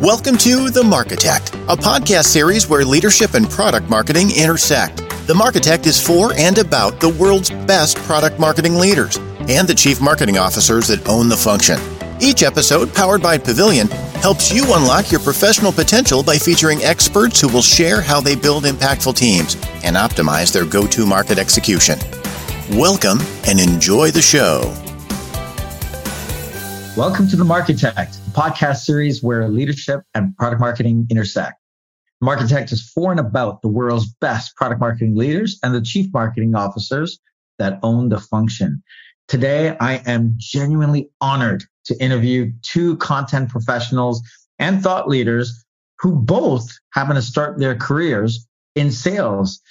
Welcome to The Marketect, a podcast series where leadership and product marketing intersect. The Marketect is for and about the world's best product marketing leaders and the chief marketing officers that own the function. Each episode, powered by Pavilion, helps you unlock your professional potential by featuring experts who will share how they build impactful teams and optimize their go to market execution. Welcome and enjoy the show. Welcome to the Marketect, podcast series where leadership and product marketing intersect. Marketect is for and about the world's best product marketing leaders and the chief marketing officers that own the function. Today, I am genuinely honored to interview two content professionals and thought leaders who both happen to start their careers in sales.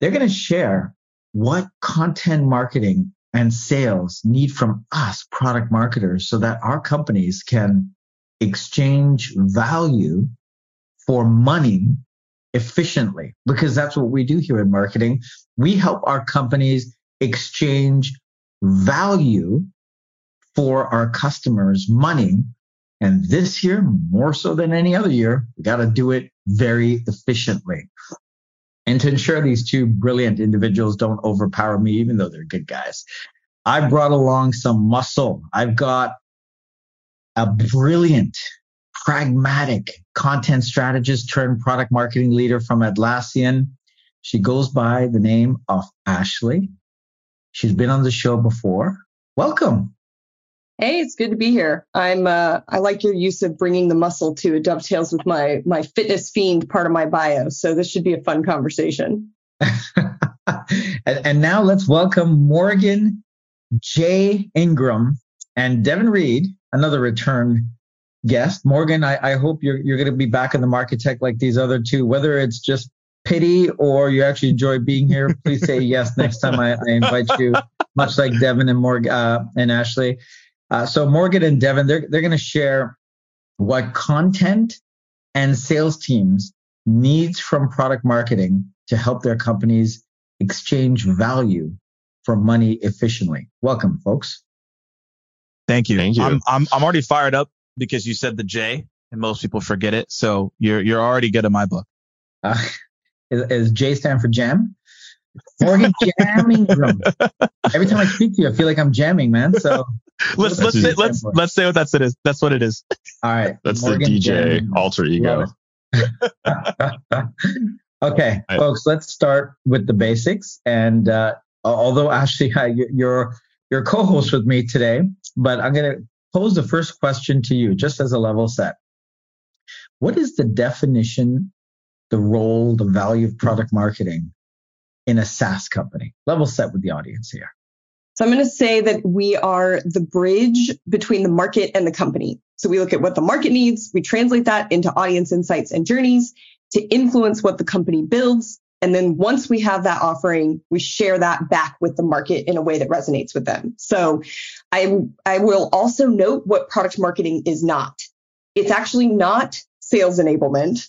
They're going to share what content marketing and sales need from us product marketers so that our companies can exchange value for money efficiently because that's what we do here in marketing. We help our companies exchange value for our customers money. And this year, more so than any other year, we got to do it very efficiently. And to ensure these two brilliant individuals don't overpower me, even though they're good guys, I brought along some muscle. I've got a brilliant, pragmatic content strategist turned product marketing leader from Atlassian. She goes by the name of Ashley. She's been on the show before. Welcome. Hey, it's good to be here. I'm uh, I like your use of bringing the muscle to it dovetails with my my fitness fiend part of my bio. So this should be a fun conversation. and, and, now let's welcome Morgan J. Ingram and Devin Reed, another return guest. Morgan, I, I hope you're you're going to be back in the Marketect like these other two. Whether it's just pity or you actually enjoy being here, please say yes next time I, I invite you. Much like Devin and Morgan uh, and Ashley. Uh, so Morgan and Devin, they're they're going to share what content and sales teams needs from product marketing to help their companies exchange value for money efficiently. Welcome, folks. Thank you. Thank you. I'm, I'm, I'm already fired up because you said the J and most people forget it. So you're, you're already good in my book. Uh, is, is J stand for jam? Morgan jamming room. Every time I speak to you, I feel like I'm jamming, man. So let's let's say, let's let's say what that's it is. That's what it is. All right. That's Morgan the DJ jamming. alter ego. okay, right. folks, let's start with the basics. And uh, although Ashley, you're you're co-host with me today, but I'm going to pose the first question to you, just as a level set. What is the definition, the role, the value of product marketing in a SaaS company? Level set with the audience here. So I'm going to say that we are the bridge between the market and the company. So we look at what the market needs, we translate that into audience insights and journeys to influence what the company builds. And then once we have that offering, we share that back with the market in a way that resonates with them. So I, I will also note what product marketing is not. It's actually not sales enablement.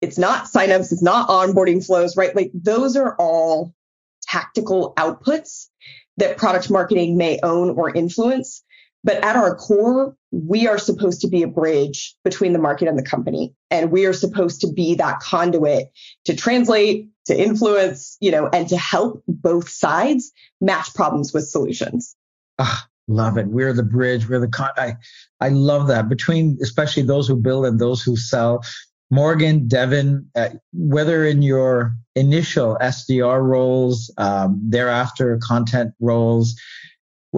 It's not signups. It's not onboarding flows, right? Like those are all tactical outputs that product marketing may own or influence. But at our core, we are supposed to be a bridge between the market and the company. And we are supposed to be that conduit to translate, to influence, you know, and to help both sides match problems with solutions. Ah, love it. We're the bridge. We're the con. I, I love that between especially those who build and those who sell. Morgan, Devin, uh, whether in your initial SDR roles, um, thereafter content roles,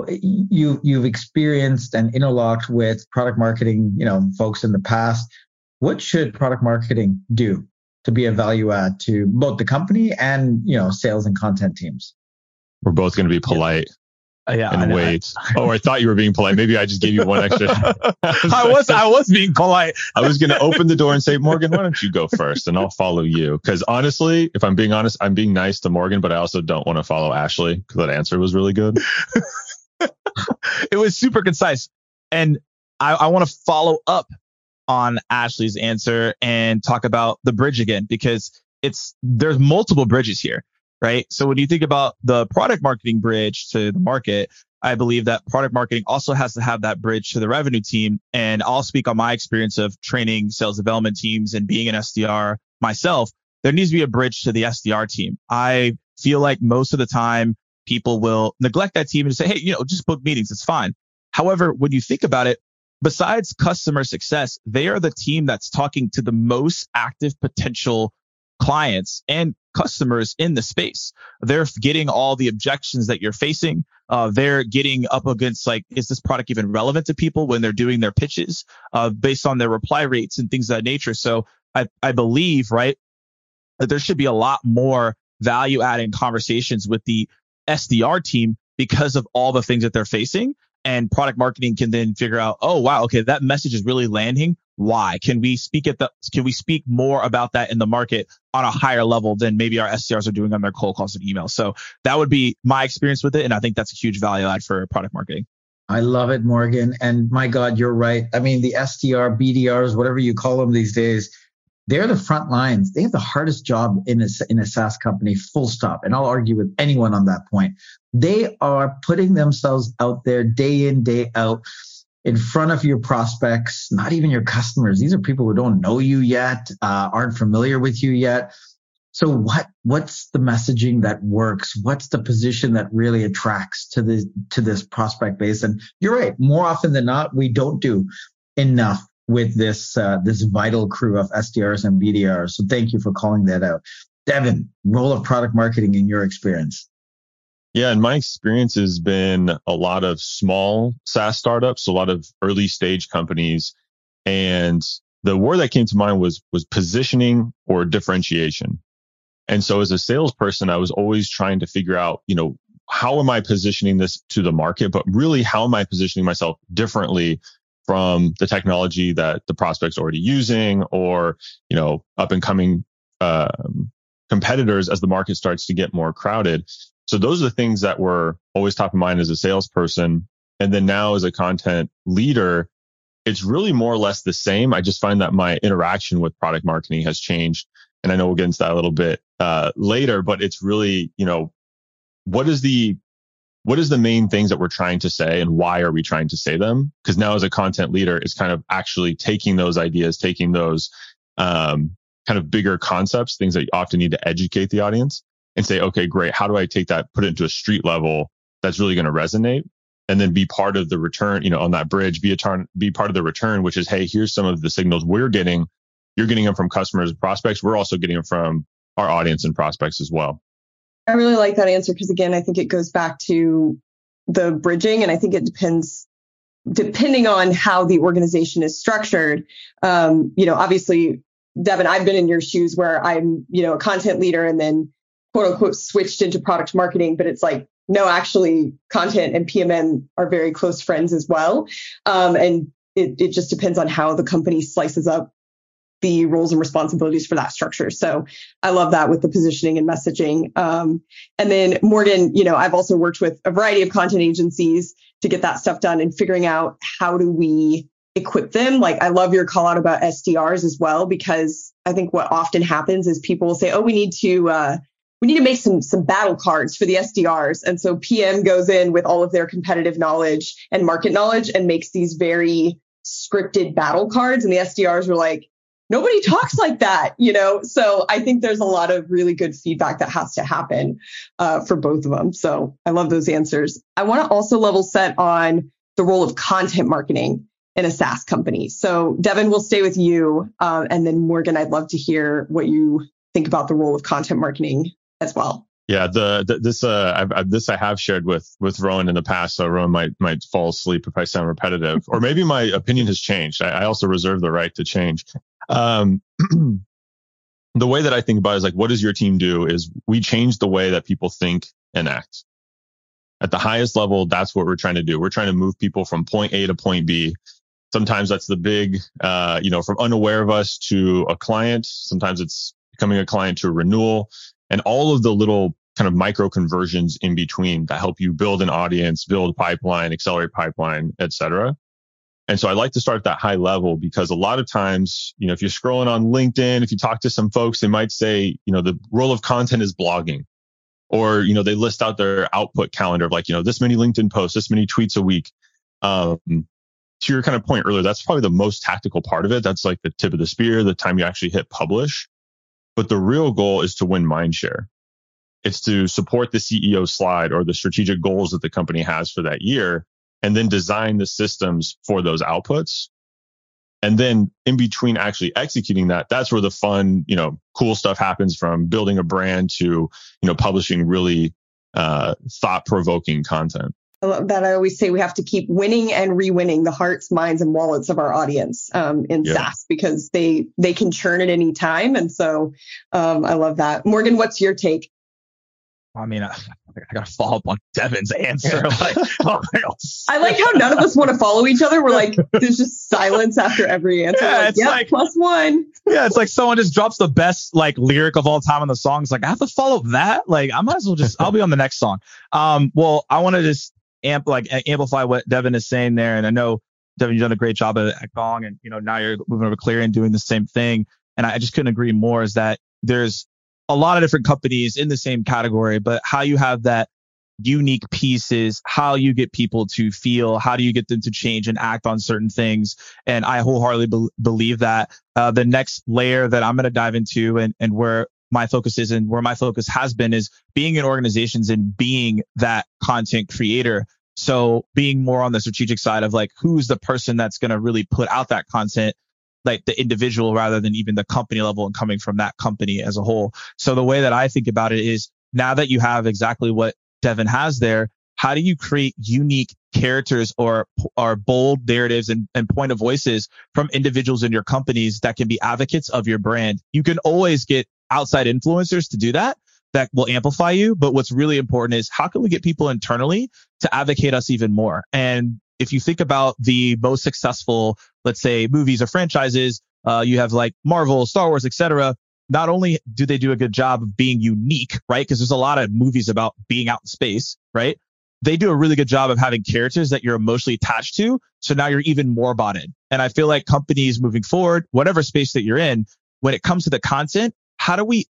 you you've experienced and interlocked with product marketing, you know, folks in the past. What should product marketing do to be a value add to both the company and you know sales and content teams? We're both going to be polite. Uh, yeah, and wait. oh, I thought you were being polite. Maybe I just gave you one extra. I was, I was being polite. I was going to open the door and say, Morgan, why don't you go first, and I'll follow you. Because honestly, if I'm being honest, I'm being nice to Morgan, but I also don't want to follow Ashley because that answer was really good. it was super concise, and I, I want to follow up on Ashley's answer and talk about the bridge again because it's there's multiple bridges here right? So when you think about the product marketing bridge to the market, I believe that product marketing also has to have that bridge to the revenue team. And I'll speak on my experience of training sales development teams and being an SDR myself. There needs to be a bridge to the SDR team. I feel like most of the time people will neglect that team and say, Hey, you know, just book meetings. It's fine. However, when you think about it, besides customer success, they are the team that's talking to the most active potential clients and customers in the space. They're getting all the objections that you're facing. Uh, they're getting up against like, is this product even relevant to people when they're doing their pitches uh, based on their reply rates and things of that nature? So I, I believe, right, that there should be a lot more value adding conversations with the SDR team because of all the things that they're facing. And product marketing can then figure out, oh, wow, okay, that message is really landing why can we speak at the can we speak more about that in the market on a higher level than maybe our SDRs are doing on their cold calls and emails. So that would be my experience with it. And I think that's a huge value add for product marketing. I love it, Morgan. And my God, you're right. I mean, the SDR, BDRs, whatever you call them these days, they're the front lines. They have the hardest job in a, in a SaaS company, full stop. And I'll argue with anyone on that point. They are putting themselves out there day in, day out in front of your prospects, not even your customers. These are people who don't know you yet, uh, aren't familiar with you yet. So what what's the messaging that works? What's the position that really attracts to the to this prospect base? And you're right. More often than not, we don't do enough with this uh, this vital crew of SDRs and BDRs. So thank you for calling that out. Devin, role of product marketing in your experience. Yeah, and my experience has been a lot of small SaaS startups, a lot of early stage companies. And the word that came to mind was was positioning or differentiation. And so as a salesperson, I was always trying to figure out, you know, how am I positioning this to the market, but really how am I positioning myself differently from the technology that the prospect's already using or, you know, up and coming um, competitors as the market starts to get more crowded. So those are the things that were always top of mind as a salesperson. And then now as a content leader, it's really more or less the same. I just find that my interaction with product marketing has changed. And I know we'll get into that a little bit uh, later, but it's really, you know, what is the what is the main things that we're trying to say and why are we trying to say them? Because now as a content leader, it's kind of actually taking those ideas, taking those um, kind of bigger concepts, things that you often need to educate the audience and say, okay, great. How do I take that, put it into a street level that's really going to resonate? And then be part of the return, you know, on that bridge, be a turn, be part of the return, which is, hey, here's some of the signals we're getting. You're getting them from customers and prospects. We're also getting them from our audience and prospects as well. I really like that answer because again, I think it goes back to the bridging, and I think it depends depending on how the organization is structured. Um, you know, obviously, Devin, I've been in your shoes where I'm, you know, a content leader and then quote unquote switched into product marketing, but it's like, no, actually, content and PMM are very close friends as well. Um, and it, it just depends on how the company slices up the roles and responsibilities for that structure. So I love that with the positioning and messaging. Um, and then Morgan, you know, I've also worked with a variety of content agencies to get that stuff done and figuring out how do we equip them. Like I love your call out about SDRs as well, because I think what often happens is people will say, oh, we need to, uh, we need to make some some battle cards for the SDRs. And so PM goes in with all of their competitive knowledge and market knowledge and makes these very scripted battle cards. And the SDRs were like, nobody talks like that, you know? So I think there's a lot of really good feedback that has to happen uh, for both of them. So I love those answers. I want to also level set on the role of content marketing in a SaaS company. So Devin, we'll stay with you. Uh, and then Morgan, I'd love to hear what you think about the role of content marketing as well. Yeah, the, the this uh I've, I've, this I have shared with with Rowan in the past, so Rowan might might fall asleep if I sound repetitive, or maybe my opinion has changed. I, I also reserve the right to change. Um, the way that I think about it is like, what does your team do? Is we change the way that people think and act. At the highest level, that's what we're trying to do. We're trying to move people from point A to point B. Sometimes that's the big, uh, you know, from unaware of us to a client. Sometimes it's becoming a client to a renewal and all of the little kind of micro conversions in between that help you build an audience, build pipeline, accelerate pipeline, et cetera. And so I like to start at that high level because a lot of times, you know, if you're scrolling on LinkedIn, if you talk to some folks, they might say, you know, the role of content is blogging. or you know they list out their output calendar of like you know this many linkedin posts this many tweets a week. Um, to your kind of point earlier that's probably the most tactical part of it. That's like the tip of the spear the time you actually hit publish. But the real goal is to win mind share. It's to support the ceo slide or the strategic goals that the company has for that year and then design the systems for those outputs and then in between actually executing that, that's where the fun, you know, cool stuff happens from building a brand to, you know, publishing really uh, thought provoking content. I love that I always say we have to keep winning and re-winning the hearts, minds, and wallets of our audience um, in yeah. SaaS because they they can churn at any time, and so um, I love that. Morgan, what's your take? I mean, I, I got to follow up on Devin's answer. Like, oh, I like how none of us want to follow each other. We're like, there's just silence after every answer. Yeah, like, it's like plus one. Yeah, it's like someone just drops the best like lyric of all time on the song. It's like I have to follow that. Like I might as well just I'll be on the next song. Um, well, I want to just amp like amplify what Devin is saying there, and I know Devin, you've done a great job at, at Gong, and you know now you're moving over Clari and doing the same thing. And I just couldn't agree more. Is that there's a lot of different companies in the same category, but how you have that unique pieces, how you get people to feel, how do you get them to change and act on certain things. And I wholeheartedly be- believe that uh, the next layer that I'm going to dive into and, and where my focus is and where my focus has been is being in organizations and being that content creator. So being more on the strategic side of like, who's the person that's going to really put out that content like the individual rather than even the company level and coming from that company as a whole. So the way that I think about it is now that you have exactly what Devin has there, how do you create unique characters or or bold narratives and, and point of voices from individuals in your companies that can be advocates of your brand? You can always get outside influencers to do that that will amplify you. But what's really important is how can we get people internally to advocate us even more? And if you think about the most successful, let's say movies or franchises, uh, you have like Marvel, Star Wars, etc. Not only do they do a good job of being unique, right? Because there's a lot of movies about being out in space, right? They do a really good job of having characters that you're emotionally attached to. So now you're even more bought in. And I feel like companies moving forward, whatever space that you're in, when it comes to the content, how do we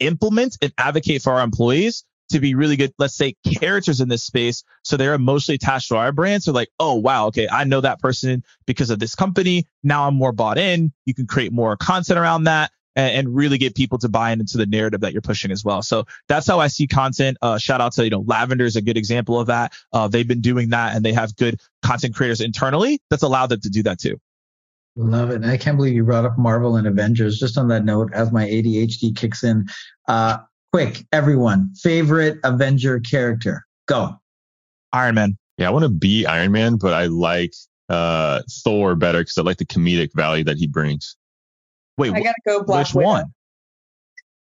implement and advocate for our employees to be really good, let's say characters in this space. So they're emotionally attached to our brand. So like, oh, wow. Okay. I know that person because of this company. Now I'm more bought in. You can create more content around that and, and really get people to buy into the narrative that you're pushing as well. So that's how I see content. Uh, shout out to, you know, Lavender is a good example of that. Uh, they've been doing that and they have good content creators internally that's allowed them to do that too. Love it. And I can't believe you brought up Marvel and Avengers. Just on that note, as my ADHD kicks in, uh, Quick, everyone, favorite Avenger character. Go. Iron Man. Yeah, I want to be Iron Man, but I like uh, Thor better because I like the comedic value that he brings. Wait, I gotta go Black which Widow. one?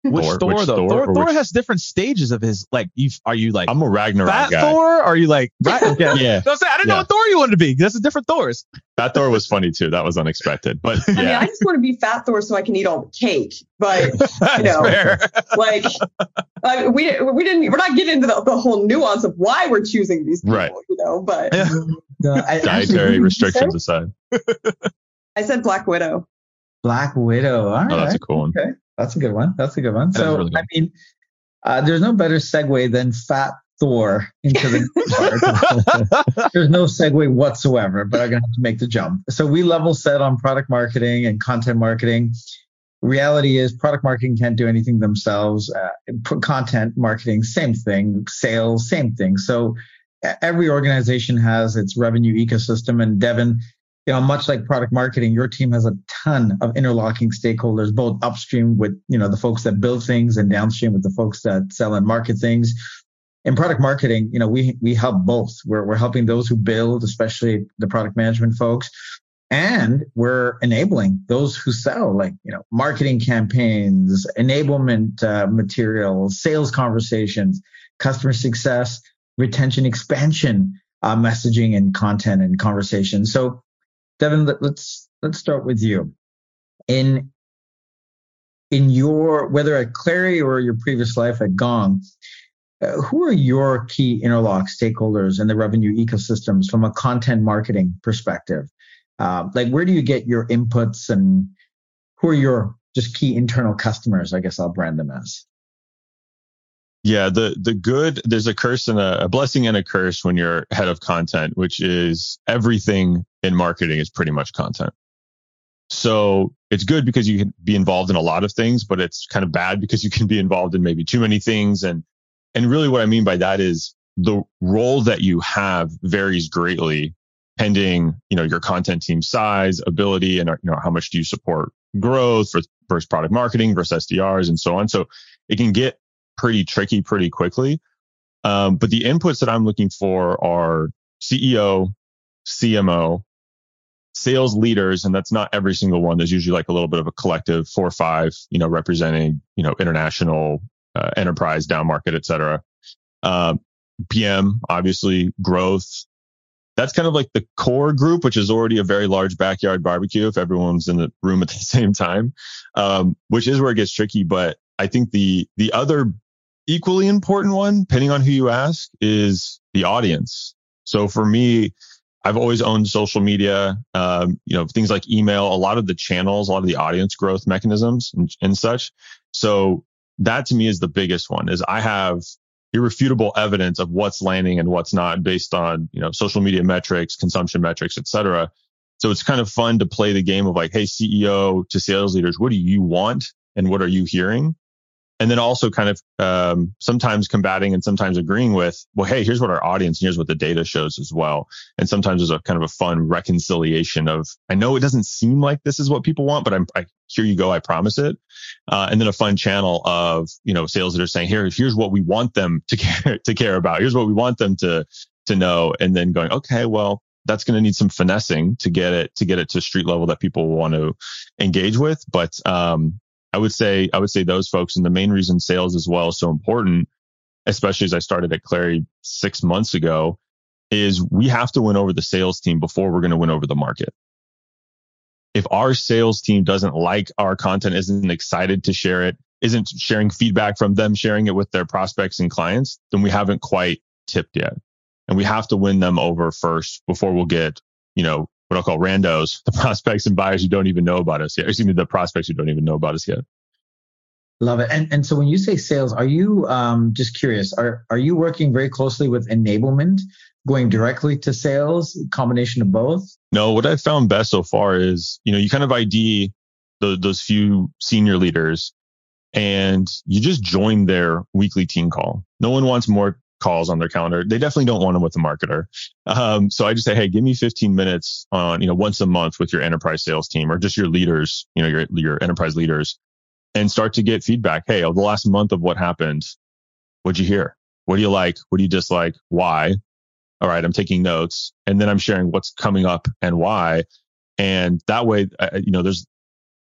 Which Thor, Thor which though? Thor, Thor, Thor which... has different stages of his like. You are you like? I'm a Ragnarok fat guy. Thor? Are you like? Right? yeah. yeah. So I, I didn't yeah. know what Thor you wanted to be. That's a different Thors. That Thor was funny too. That was unexpected. But yeah. I mean, I just want to be fat Thor so I can eat all the cake. But you know, like uh, we we didn't. We're not getting into the, the, whole nuance of why we're choosing these people. Right. You know, but no, I, dietary restrictions aside. I said Black Widow. Black Widow. All right. Oh, that's a cool one. Okay. That's a good one. That's a good one. That so, really good. I mean, uh, there's no better segue than Fat Thor into the There's no segue whatsoever, but I'm going to have to make the jump. So, we level set on product marketing and content marketing. Reality is, product marketing can't do anything themselves. Uh, content marketing, same thing. Sales, same thing. So, every organization has its revenue ecosystem. And Devin, you know, much like product marketing, your team has a ton of interlocking stakeholders, both upstream with, you know, the folks that build things and downstream with the folks that sell and market things. In product marketing, you know, we, we help both. We're, we're helping those who build, especially the product management folks. And we're enabling those who sell, like, you know, marketing campaigns, enablement uh, materials, sales conversations, customer success, retention expansion, uh, messaging and content and conversation. So Devin, let, us let's start with you. In in your whether at Clari or your previous life at Gong, uh, who are your key interlock stakeholders in the revenue ecosystems from a content marketing perspective? Uh, like, where do you get your inputs, and who are your just key internal customers? I guess I'll brand them as. Yeah, the the good there's a curse and a, a, blessing and a curse when you're head of content, which is everything in marketing is pretty much content. So it's good because you can be involved in a lot of things, but it's kind of bad because you can be involved in maybe too many things. And and really what I mean by that is the role that you have varies greatly pending, you know, your content team size, ability, and you know, how much do you support growth for versus product marketing versus SDRs and so on. So it can get pretty tricky pretty quickly. Um, but the inputs that I'm looking for are CEO, CMO, sales leaders, and that's not every single one. There's usually like a little bit of a collective, four or five, you know, representing, you know, international, uh, enterprise, down market, et cetera. Um, PM, obviously, growth. That's kind of like the core group, which is already a very large backyard barbecue if everyone's in the room at the same time, um, which is where it gets tricky. But I think the the other equally important one, depending on who you ask, is the audience. So for me, I've always owned social media, um, you know, things like email, a lot of the channels, a lot of the audience growth mechanisms and, and such. So that to me is the biggest one is I have irrefutable evidence of what's landing and what's not based on, you know, social media metrics, consumption metrics, et cetera. So it's kind of fun to play the game of like, Hey, CEO to sales leaders, what do you want? And what are you hearing? And then also kind of um, sometimes combating and sometimes agreeing with well hey here's what our audience and here's what the data shows as well. And sometimes there's a kind of a fun reconciliation of i know it doesn't seem like this is what people want but i'm I, here you go i promise it. Uh, and then a fun channel of you know sales that are saying here here's what we want them to care to care about. Here's what we want them to to know. And then going okay well that's going to need some finessing to get it to get it to street level that people want to engage with. But um I would say I would say those folks, and the main reason sales as well is so important, especially as I started at Clari six months ago, is we have to win over the sales team before we're going to win over the market. If our sales team doesn't like our content, isn't excited to share it, isn't sharing feedback from them, sharing it with their prospects and clients, then we haven't quite tipped yet. And we have to win them over first before we'll get, you know, what I'll call randos, the prospects and buyers who don't even know about us yet. Excuse me, the prospects who don't even know about us yet. Love it. And and so when you say sales, are you um, just curious? Are are you working very closely with enablement, going directly to sales, combination of both? No, what I've found best so far is you know you kind of ID the, those few senior leaders, and you just join their weekly team call. No one wants more calls on their calendar. They definitely don't want them with a marketer. Um, so I just say, hey, give me 15 minutes on, you know, once a month with your enterprise sales team or just your leaders, you know, your, your enterprise leaders and start to get feedback. Hey, over the last month of what happened, what'd you hear? What do you like? What do you dislike? Why? All right. I'm taking notes and then I'm sharing what's coming up and why. And that way, you know, there's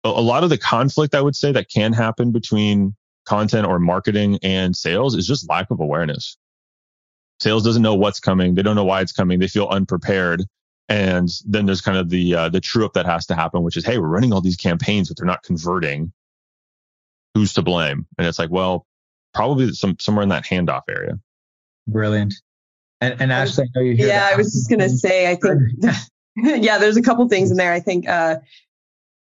a lot of the conflict I would say that can happen between content or marketing and sales is just lack of awareness. Sales doesn't know what's coming. They don't know why it's coming. They feel unprepared. And then there's kind of the uh, the true up that has to happen, which is, hey, we're running all these campaigns, but they're not converting. Who's to blame? And it's like, well, probably some somewhere in that handoff area. Brilliant. And, and Ashley, I know you. Yeah, I was just gonna say, I think, yeah, there's a couple things in there. I think uh,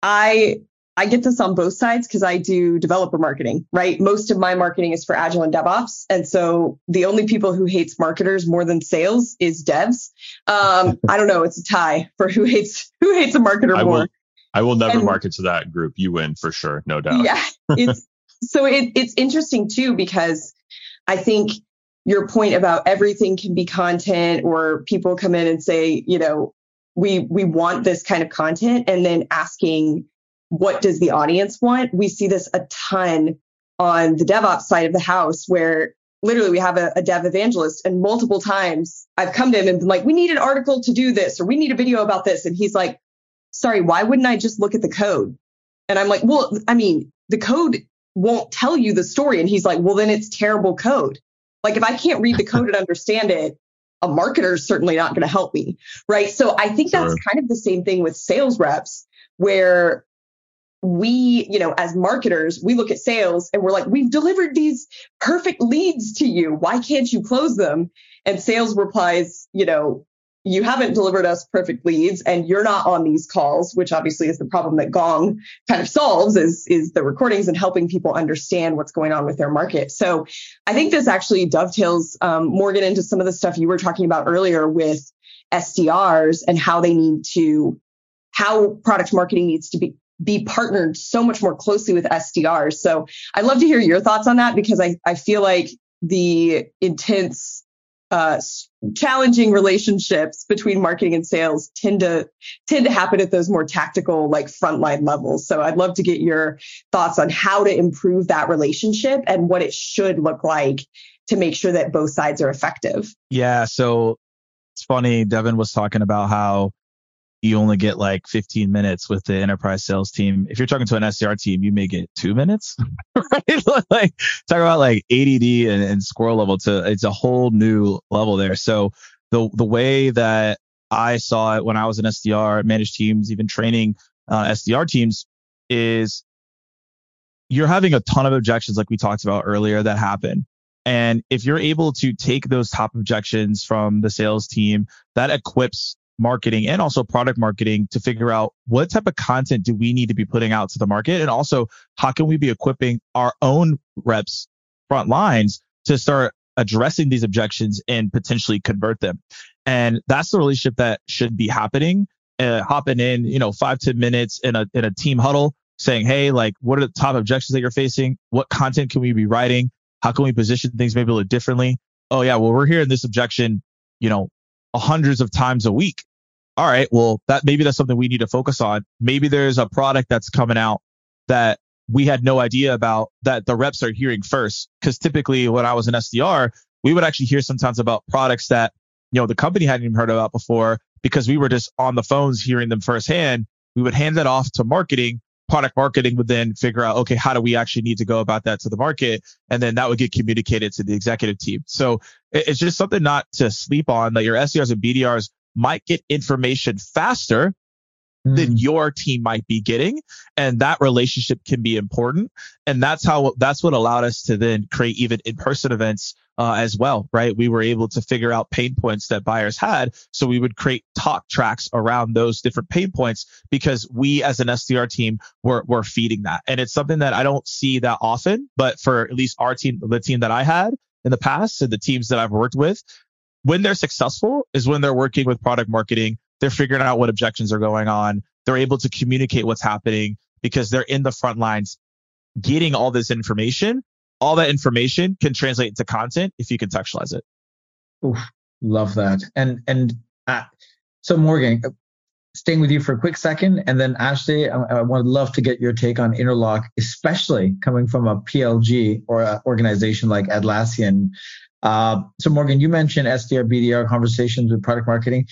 I I get this on both sides because I do developer marketing, right? Most of my marketing is for Agile and DevOps. And so the only people who hates marketers more than sales is devs. Um, I don't know. It's a tie for who hates, who hates a marketer I more. Will, I will never and, market to that group. You win for sure. No doubt. Yeah. It's, so it, it's interesting too, because I think your point about everything can be content or people come in and say, you know, we, we want this kind of content and then asking, what does the audience want? We see this a ton on the DevOps side of the house where literally we have a, a, dev evangelist and multiple times I've come to him and been like, we need an article to do this or we need a video about this. And he's like, sorry, why wouldn't I just look at the code? And I'm like, well, I mean, the code won't tell you the story. And he's like, well, then it's terrible code. Like if I can't read the code and understand it, a marketer is certainly not going to help me. Right. So I think sure. that's kind of the same thing with sales reps where we, you know, as marketers, we look at sales and we're like, we've delivered these perfect leads to you. Why can't you close them? And sales replies, you know, you haven't delivered us perfect leads and you're not on these calls, which obviously is the problem that Gong kind of solves is, is the recordings and helping people understand what's going on with their market. So I think this actually dovetails, um, Morgan, into some of the stuff you were talking about earlier with SDRs and how they need to, how product marketing needs to be, be partnered so much more closely with SDRs. So I'd love to hear your thoughts on that because I, I feel like the intense uh, challenging relationships between marketing and sales tend to tend to happen at those more tactical like frontline levels so i'd love to get your thoughts on how to improve that relationship and what it should look like to make sure that both sides are effective yeah so it's funny devin was talking about how you only get like 15 minutes with the enterprise sales team. If you're talking to an SDR team, you may get two minutes, right? like talk about like ADD and, and squirrel level to it's a whole new level there. So the the way that I saw it when I was an SDR, managed teams, even training uh, SDR teams, is you're having a ton of objections, like we talked about earlier, that happen. And if you're able to take those top objections from the sales team, that equips marketing and also product marketing to figure out what type of content do we need to be putting out to the market? And also how can we be equipping our own reps front lines to start addressing these objections and potentially convert them? And that's the relationship that should be happening uh, hopping in you know five ten minutes in a in a team huddle saying hey like what are the top objections that you're facing? What content can we be writing? How can we position things maybe a little differently? Oh yeah well we're hearing this objection you know hundreds of times a week. All right, well, that maybe that's something we need to focus on. Maybe there's a product that's coming out that we had no idea about that the reps are hearing first. Cause typically when I was an SDR, we would actually hear sometimes about products that, you know, the company hadn't even heard about before because we were just on the phones hearing them firsthand. We would hand that off to marketing product marketing would then figure out, okay, how do we actually need to go about that to the market? And then that would get communicated to the executive team. So it's just something not to sleep on that your SDRs and BDRs might get information faster mm. than your team might be getting. And that relationship can be important. And that's how, that's what allowed us to then create even in-person events uh, as well, right? We were able to figure out pain points that buyers had. So we would create talk tracks around those different pain points because we as an SDR team were, were feeding that. And it's something that I don't see that often, but for at least our team, the team that I had in the past and the teams that I've worked with, when they're successful is when they're working with product marketing. They're figuring out what objections are going on. They're able to communicate what's happening because they're in the front lines getting all this information all that information can translate into content if you contextualize it. Oof, love that. And and uh, so Morgan, staying with you for a quick second, and then Ashley, I, I would love to get your take on Interlock, especially coming from a PLG or an organization like Atlassian. Uh, so Morgan, you mentioned SDR BDR conversations with product marketing.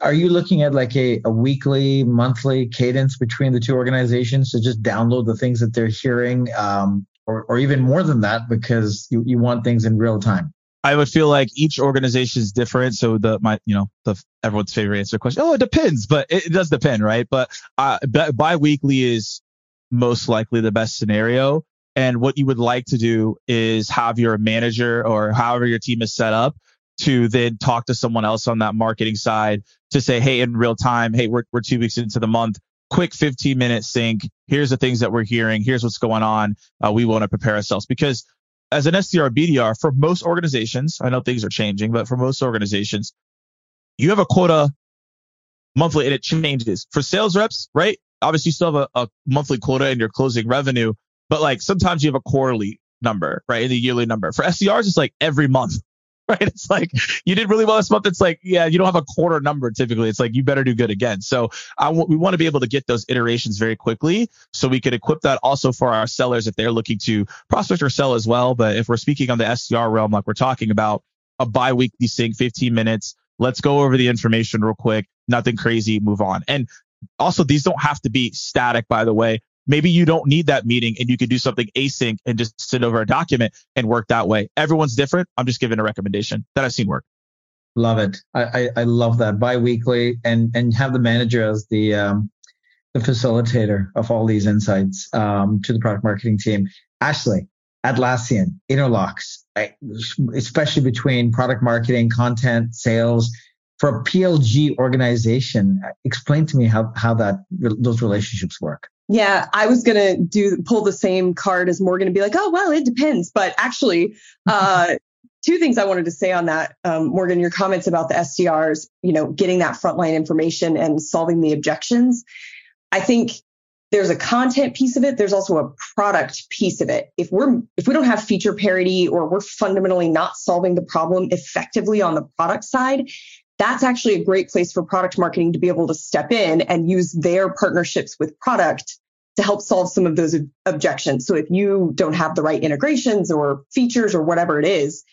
Are you looking at like a, a weekly, monthly cadence between the two organizations to just download the things that they're hearing um, or, or even more than that because you, you want things in real time? I would feel like each organization is different. So the my you know the everyone's favorite answer question. Oh, it depends, but it, it does depend, right? But uh, bi-weekly is most likely the best scenario. And what you would like to do is have your manager or however your team is set up to then talk to someone else on that marketing side to say, hey, in real time, hey, we're we're two weeks into the month quick 15 minute sync. Here's the things that we're hearing. Here's what's going on. Uh, we want to prepare ourselves because as an SDR BDR for most organizations, I know things are changing, but for most organizations, you have a quota monthly and it changes for sales reps, right? Obviously you still have a, a monthly quota and you're closing revenue, but like sometimes you have a quarterly number, right? And the yearly number for SDRs, it's like every month right? It's like you did really well this month. It's like, yeah, you don't have a quarter number typically. It's like you better do good again. So I w- we want to be able to get those iterations very quickly so we could equip that also for our sellers if they're looking to prospect or sell as well. But if we're speaking on the SDR realm, like we're talking about a bi-weekly sync, 15 minutes, let's go over the information real quick. Nothing crazy, move on. And also these don't have to be static, by the way maybe you don't need that meeting and you could do something async and just send over a document and work that way. Everyone's different. I'm just giving a recommendation that I've seen work. Love it. I, I, I love that biweekly and, and have the manager as the, um, the facilitator of all these insights, um, to the product marketing team. Ashley, Atlassian, Interlocks, especially between product marketing, content, sales, for a PLG organization, explain to me how, how that those relationships work. Yeah, I was gonna do pull the same card as Morgan and be like, oh well, it depends. But actually, uh, two things I wanted to say on that, um, Morgan. Your comments about the SDRs, you know, getting that frontline information and solving the objections. I think there's a content piece of it. There's also a product piece of it. If we're if we don't have feature parity or we're fundamentally not solving the problem effectively on the product side, that's actually a great place for product marketing to be able to step in and use their partnerships with product to help solve some of those objections. So if you don't have the right integrations or features or whatever it is,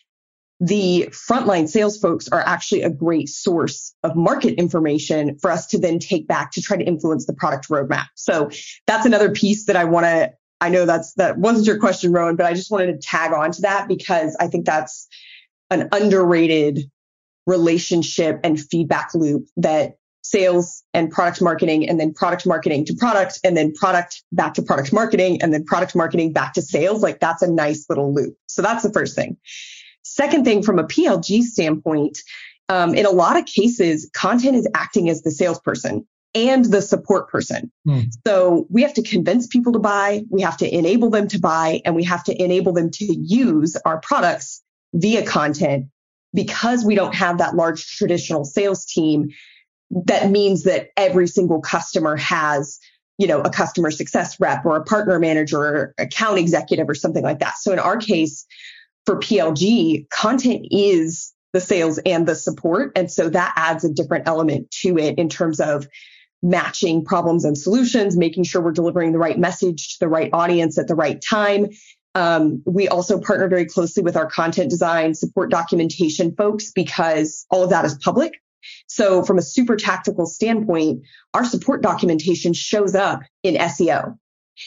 the frontline sales folks are actually a great source of market information for us to then take back to try to influence the product roadmap. So that's another piece that I want to I know that's that wasn't your question Rowan, but I just wanted to tag on to that because I think that's an underrated relationship and feedback loop that sales and product marketing and then product marketing to product and then product back to product marketing and then product marketing back to sales. Like that's a nice little loop. So that's the first thing. Second thing from a PLG standpoint, um, in a lot of cases, content is acting as the salesperson and the support person. Mm. So we have to convince people to buy, we have to enable them to buy, and we have to enable them to use our products via content because we don't have that large traditional sales team, that means that every single customer has, you know, a customer success rep or a partner manager or account executive or something like that. So in our case, for PLG, content is the sales and the support. And so that adds a different element to it in terms of matching problems and solutions, making sure we're delivering the right message to the right audience at the right time, um, we also partner very closely with our content design support documentation folks because all of that is public. So from a super tactical standpoint, our support documentation shows up in SEO.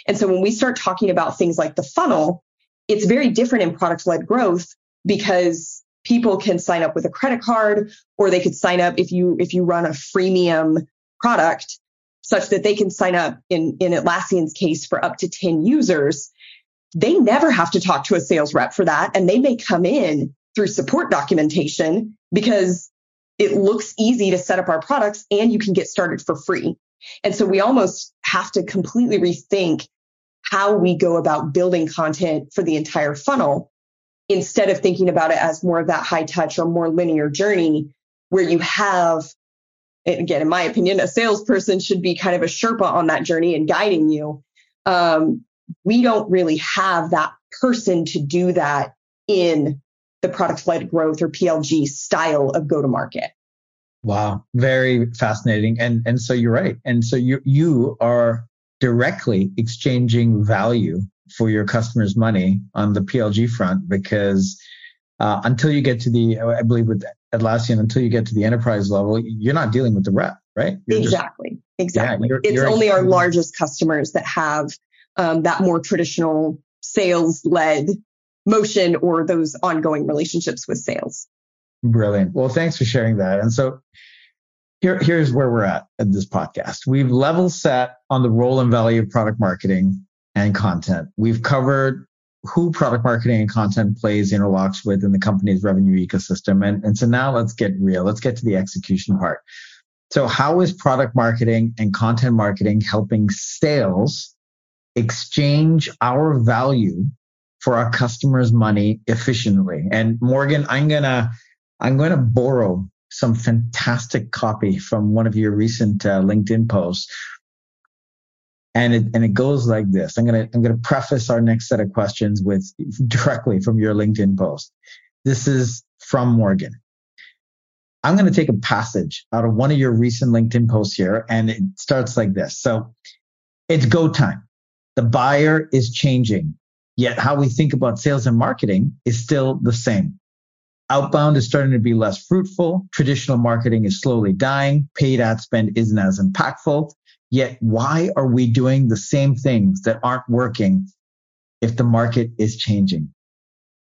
And so when we start talking about things like the funnel, it's very different in product led growth because people can sign up with a credit card or they could sign up if you if you run a freemium product such that they can sign up in in Atlassian's case for up to 10 users they never have to talk to a sales rep for that. And they may come in through support documentation because it looks easy to set up our products and you can get started for free. And so we almost have to completely rethink how we go about building content for the entire funnel instead of thinking about it as more of that high touch or more linear journey where you have again in my opinion a salesperson should be kind of a sherpa on that journey and guiding you um, we don't really have that person to do that in the product led growth or PLG style of go to market. Wow, very fascinating. And and so you're right. And so you you are directly exchanging value for your customers' money on the PLG front because uh, until you get to the, I believe with Atlassian, until you get to the enterprise level, you're not dealing with the rep, right? You're exactly, just, exactly. Yeah, you're, it's you're only our largest customers that have um, that more traditional sales led motion or those ongoing relationships with sales. Brilliant. Well, thanks for sharing that. And so here, here's where we're at at this podcast. We've level set on the role and value of product marketing and content. We've covered who product marketing and content plays interlocks with in the company's revenue ecosystem. And, and so now let's get real. Let's get to the execution part. So how is product marketing and content marketing helping sales exchange our value for our customers' money efficiently. And Morgan, I'm gonna I'm gonna borrow some fantastic copy from one of your recent uh, LinkedIn posts. And it, and it goes like this. I'm going to, I'm going to preface our next set of questions with directly from your LinkedIn post. This is from Morgan. I'm going to take a passage out of one of your recent LinkedIn posts here, and it starts like this. So it's go time. The buyer is changing, yet how we think about sales and marketing is still the same. Outbound is starting to be less fruitful. Traditional marketing is slowly dying. Paid ad spend isn't as impactful. Yet why are we doing the same things that aren't working if the market is changing?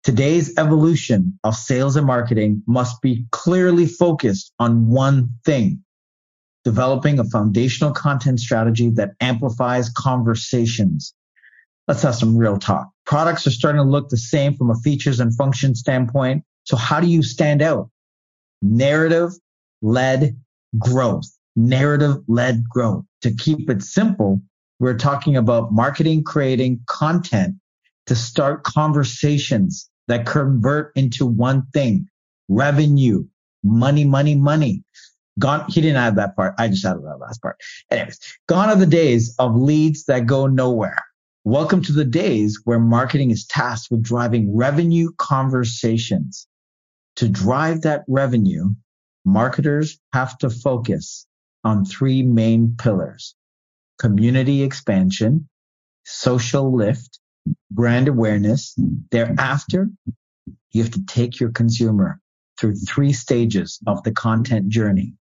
Today's evolution of sales and marketing must be clearly focused on one thing, developing a foundational content strategy that amplifies conversations. Let's have some real talk. Products are starting to look the same from a features and function standpoint. So how do you stand out? Narrative, led growth, narrative led growth. To keep it simple, we're talking about marketing, creating content to start conversations that convert into one thing revenue, money, money, money. Gone. He didn't add that part. I just added that last part. Anyways, gone are the days of leads that go nowhere. Welcome to the days where marketing is tasked with driving revenue conversations. To drive that revenue, marketers have to focus on three main pillars community expansion, social lift, brand awareness. Thereafter, you have to take your consumer through three stages of the content journey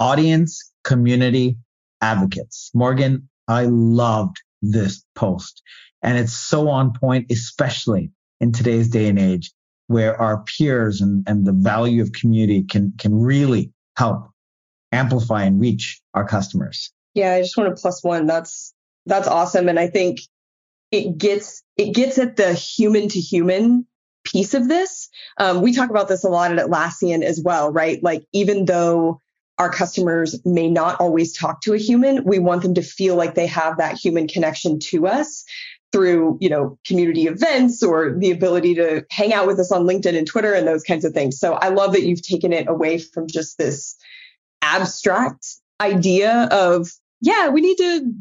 audience, community, advocates. Morgan, I loved this post and it's so on point, especially in today's day and age where our peers and, and the value of community can, can really help amplify and reach our customers. Yeah, I just want to plus one. That's that's awesome. And I think it gets it gets at the human to human piece of this. Um, we talk about this a lot at Atlassian as well, right? Like even though our customers may not always talk to a human, we want them to feel like they have that human connection to us through, you know, community events or the ability to hang out with us on LinkedIn and Twitter and those kinds of things. So I love that you've taken it away from just this abstract idea of, yeah, we need to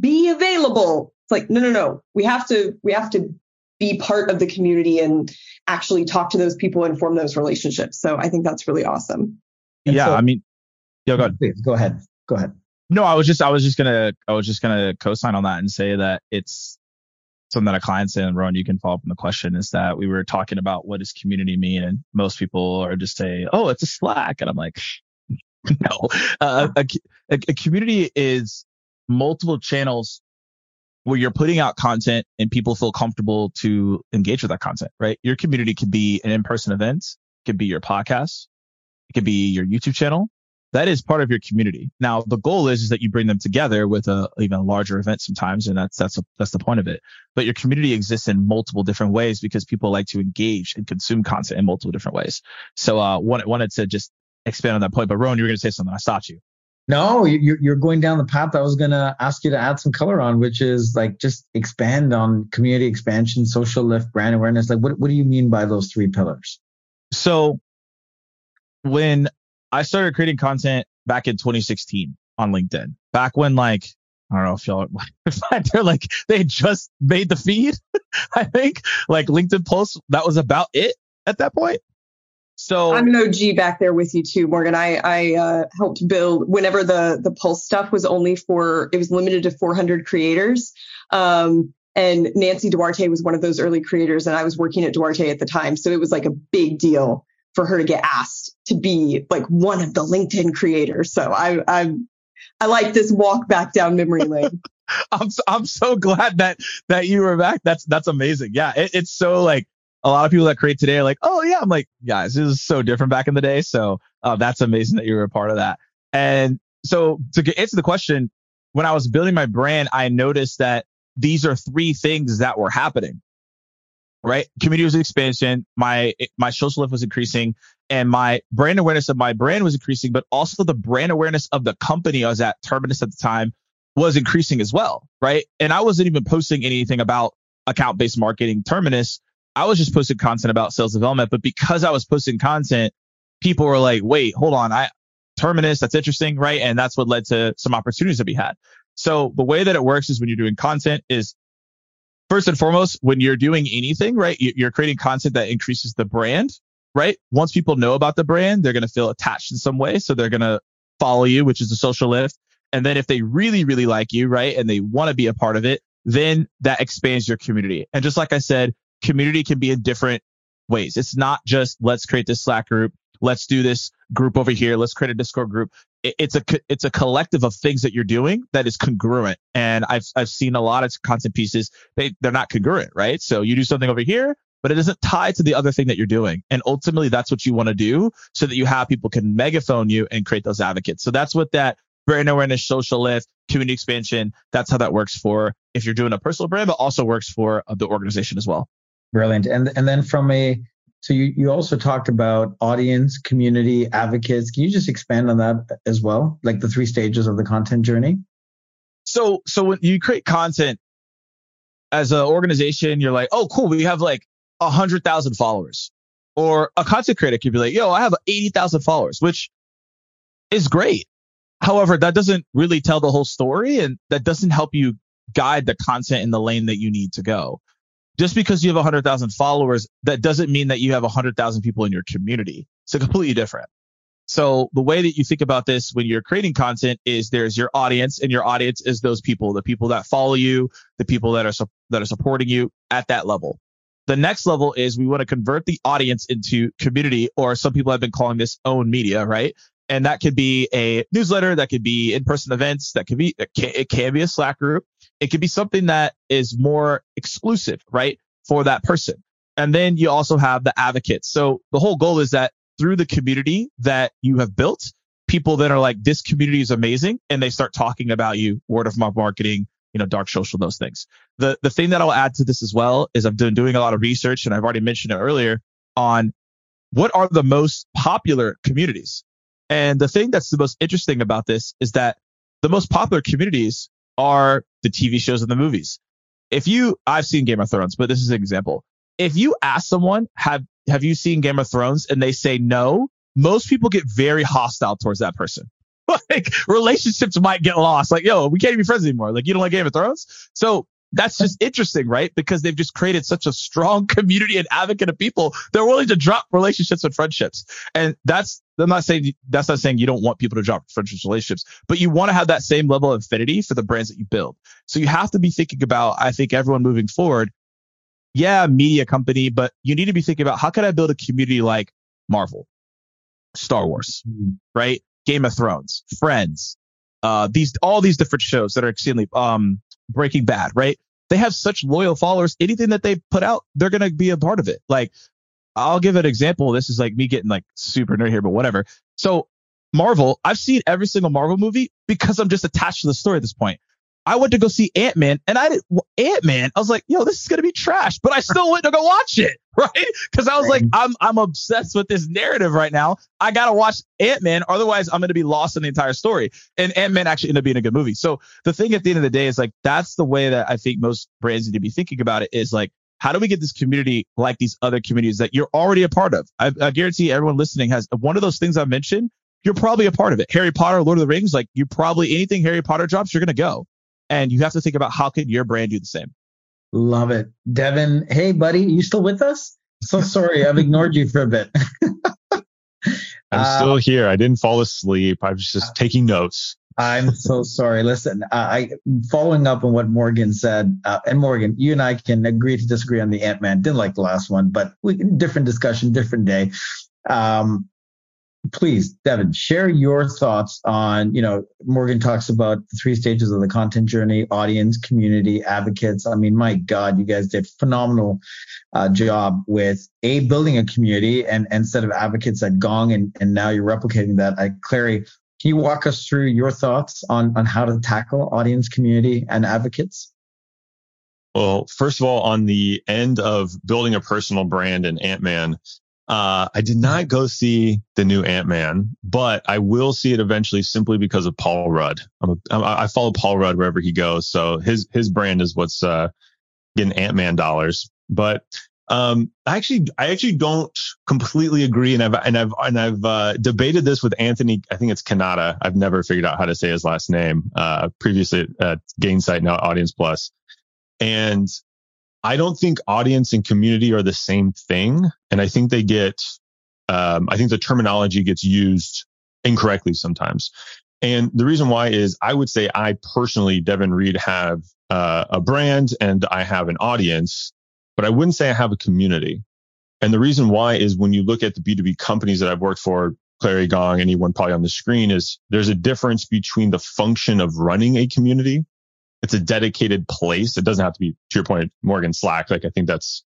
be available. It's like, no, no, no. We have to, we have to be part of the community and actually talk to those people and form those relationships. So I think that's really awesome. And yeah, so, I mean, yeah, go ahead. Please, go ahead. Go ahead. No, I was just, I was just gonna, I was just gonna co-sign on that and say that it's something that a client said, and Rowan, you can follow up on the question is that we were talking about what does community mean, and most people are just say, oh, it's a Slack, and I'm like, no, uh, a, a, a community is multiple channels where you're putting out content and people feel comfortable to engage with that content, right? Your community could be an in-person event, could be your podcast, it could be your YouTube channel. That is part of your community. Now, the goal is, is that you bring them together with a even larger event sometimes, and that's that's a, that's the point of it. But your community exists in multiple different ways because people like to engage and consume content in multiple different ways. So, uh, wanted wanted to just expand on that point. But Rowan, you were going to say something. I stopped you. No, you're going down the path I was going to ask you to add some color on, which is like just expand on community expansion, social lift, brand awareness. Like, what, what do you mean by those three pillars? So, when I started creating content back in 2016 on LinkedIn, back when like, I don't know if y'all, they're like, they just made the feed. I think like LinkedIn posts, that was about it at that point. So I'm an OG back there with you too, Morgan. I I uh, helped build whenever the the Pulse stuff was only for it was limited to 400 creators. Um, and Nancy Duarte was one of those early creators, and I was working at Duarte at the time, so it was like a big deal for her to get asked to be like one of the LinkedIn creators. So I I I like this walk back down memory lane. I'm so, I'm so glad that that you were back. That's that's amazing. Yeah, it, it's so like a lot of people that create today are like, oh yeah, I'm like, guys, this is so different back in the day. So uh, that's amazing that you were a part of that. And so to answer the question, when I was building my brand, I noticed that these are three things that were happening. Right, community was expansion. My my social lift was increasing, and my brand awareness of my brand was increasing, but also the brand awareness of the company I was at Terminus at the time was increasing as well. Right, and I wasn't even posting anything about account based marketing Terminus I was just posting content about sales development, but because I was posting content, people were like, wait, hold on. I terminus, that's interesting, right? And that's what led to some opportunities that we had. So the way that it works is when you're doing content is first and foremost, when you're doing anything, right? You're creating content that increases the brand, right? Once people know about the brand, they're going to feel attached in some way. So they're going to follow you, which is a social lift. And then if they really, really like you, right? And they want to be a part of it, then that expands your community. And just like I said, community can be in different ways. It's not just let's create this Slack group. Let's do this group over here. Let's create a Discord group. It's a it's a collective of things that you're doing that is congruent. And I've I've seen a lot of content pieces they they're not congruent, right? So you do something over here, but it isn't tied to the other thing that you're doing. And ultimately, that's what you want to do so that you have people can megaphone you and create those advocates. So that's what that brand awareness, social lift, community expansion. That's how that works for if you're doing a personal brand, but also works for uh, the organization as well. Brilliant. And and then from a So you, you also talked about audience, community, advocates. Can you just expand on that as well? Like the three stages of the content journey? So, so when you create content as an organization, you're like, oh, cool. We have like a hundred thousand followers or a content creator could be like, yo, I have 80,000 followers, which is great. However, that doesn't really tell the whole story and that doesn't help you guide the content in the lane that you need to go. Just because you have 100,000 followers, that doesn't mean that you have 100,000 people in your community. It's completely different. So the way that you think about this when you're creating content is there's your audience and your audience is those people, the people that follow you, the people that are, su- that are supporting you at that level. The next level is we want to convert the audience into community, or some people have been calling this own media, right? And that could be a newsletter, that could be in-person events, that could be, it can be a Slack group. It could be something that is more exclusive, right? For that person. And then you also have the advocates. So the whole goal is that through the community that you have built, people that are like, this community is amazing. And they start talking about you, word of mouth marketing, you know, dark social, those things. The the thing that I'll add to this as well is I've been doing a lot of research and I've already mentioned it earlier on what are the most popular communities. And the thing that's the most interesting about this is that the most popular communities are the TV shows and the movies. If you, I've seen Game of Thrones, but this is an example. If you ask someone, have, have you seen Game of Thrones? And they say no, most people get very hostile towards that person. like relationships might get lost. Like, yo, we can't even be friends anymore. Like, you don't like Game of Thrones? So that's just interesting, right? Because they've just created such a strong community and advocate of people. They're willing to drop relationships and friendships. And that's, I'm not saying, that's not saying you don't want people to drop friendships, relationships, but you want to have that same level of affinity for the brands that you build. So you have to be thinking about, I think everyone moving forward, yeah, media company, but you need to be thinking about how can I build a community like Marvel, Star Wars, mm-hmm. right? Game of Thrones, Friends, uh, these all these different shows that are extremely um Breaking Bad, right? They have such loyal followers. Anything that they put out, they're gonna be a part of it. Like, I'll give an example. This is like me getting like super nerd here, but whatever. So Marvel, I've seen every single Marvel movie because I'm just attached to the story at this point. I went to go see Ant Man, and I did Ant Man. I was like, "Yo, this is gonna be trash," but I still went to go watch it, right? Because I was like, "I'm I'm obsessed with this narrative right now. I gotta watch Ant Man, otherwise I'm gonna be lost in the entire story." And Ant Man actually ended up being a good movie. So the thing at the end of the day is like that's the way that I think most brands need to be thinking about it. Is like, how do we get this community like these other communities that you're already a part of? I, I guarantee everyone listening has one of those things I mentioned. You're probably a part of it. Harry Potter, Lord of the Rings, like you probably anything Harry Potter drops, you're gonna go and you have to think about how can your brand do the same. Love it. Devin, hey buddy, you still with us? So sorry, I've ignored you for a bit. I'm uh, still here. I didn't fall asleep. I was just uh, taking notes. I'm so sorry. Listen, I following up on what Morgan said, uh, and Morgan, you and I can agree to disagree on the Ant Man. Didn't like the last one, but we different discussion, different day. Um, please, Devin, share your thoughts on, you know, Morgan talks about the three stages of the content journey, audience, community, advocates. I mean, my God, you guys did phenomenal uh, job with a building a community and, set of advocates at Gong. And, and now you're replicating that at Clari. Can you walk us through your thoughts on, on how to tackle audience, community, and advocates? Well, first of all, on the end of building a personal brand in Ant-Man, uh, I did not go see the new Ant Man, but I will see it eventually simply because of Paul Rudd. I'm a, I follow Paul Rudd wherever he goes, so his his brand is what's uh, getting Ant Man dollars. But um, I actually I actually don't completely agree, and I've and I've and I've uh, debated this with Anthony. I think it's Kanata. I've never figured out how to say his last name. Uh, previously at Gainsight, now Audience Plus, and I don't think audience and community are the same thing. And I think they get, um, I think the terminology gets used incorrectly sometimes. And the reason why is I would say I personally, Devin Reed, have uh, a brand and I have an audience, but I wouldn't say I have a community. And the reason why is when you look at the B2B companies that I've worked for, Clari Gong, anyone probably on the screen, is there's a difference between the function of running a community it's a dedicated place. It doesn't have to be, to your point, Morgan Slack. Like I think that's